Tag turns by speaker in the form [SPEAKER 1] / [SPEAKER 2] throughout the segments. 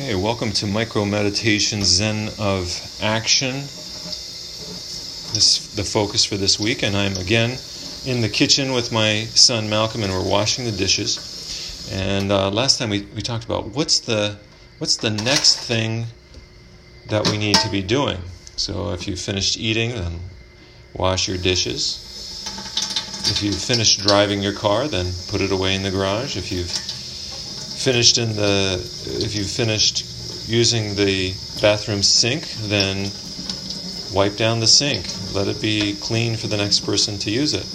[SPEAKER 1] Okay, welcome to Micro Meditation Zen of Action. This the focus for this week, and I'm again in the kitchen with my son Malcolm, and we're washing the dishes. And uh, last time we, we talked about what's the what's the next thing that we need to be doing. So if you finished eating, then wash your dishes. If you've finished driving your car, then put it away in the garage. If you've finished in the if you've finished using the bathroom sink, then wipe down the sink. Let it be clean for the next person to use it,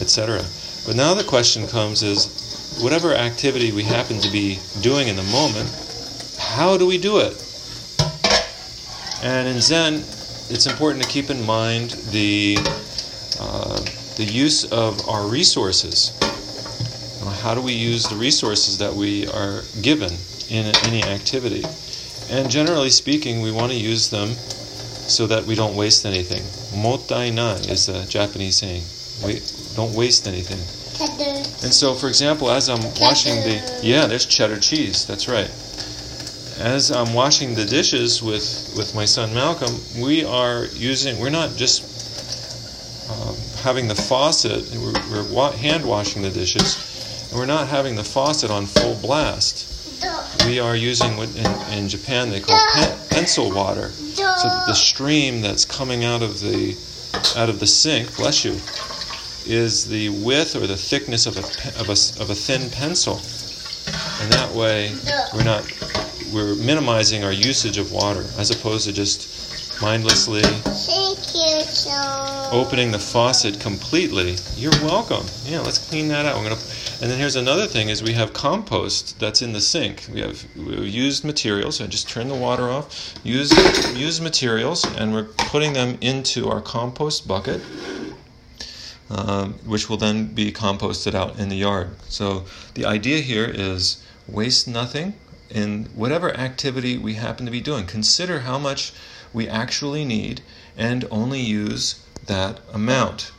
[SPEAKER 1] etc. But now the question comes is whatever activity we happen to be doing in the moment, how do we do it? And in Zen, it's important to keep in mind the uh, the use of our resources how do we use the resources that we are given in any activity? And generally speaking, we want to use them so that we don't waste anything. Mottainai is a Japanese saying. We don't waste anything. And so, for example, as I'm washing the yeah, there's cheddar cheese. That's right. As I'm washing the dishes with with my son Malcolm, we are using. We're not just um, having the faucet. We're, we're wa- hand washing the dishes and we're not having the faucet on full blast. We are using what in, in Japan they call pen, pencil water. So that the stream that's coming out of the out of the sink, bless you, is the width or the thickness of a of a, of a thin pencil. And that way we're not we're minimizing our usage of water as opposed to just mindlessly Thank you, Joe. opening the faucet completely. You're welcome. Yeah, let's clean that out. We're gonna and then here's another thing: is we have compost that's in the sink. We have, we have used materials. So I just turn the water off. Use used materials, and we're putting them into our compost bucket, um, which will then be composted out in the yard. So the idea here is waste nothing in whatever activity we happen to be doing. Consider how much we actually need, and only use that amount.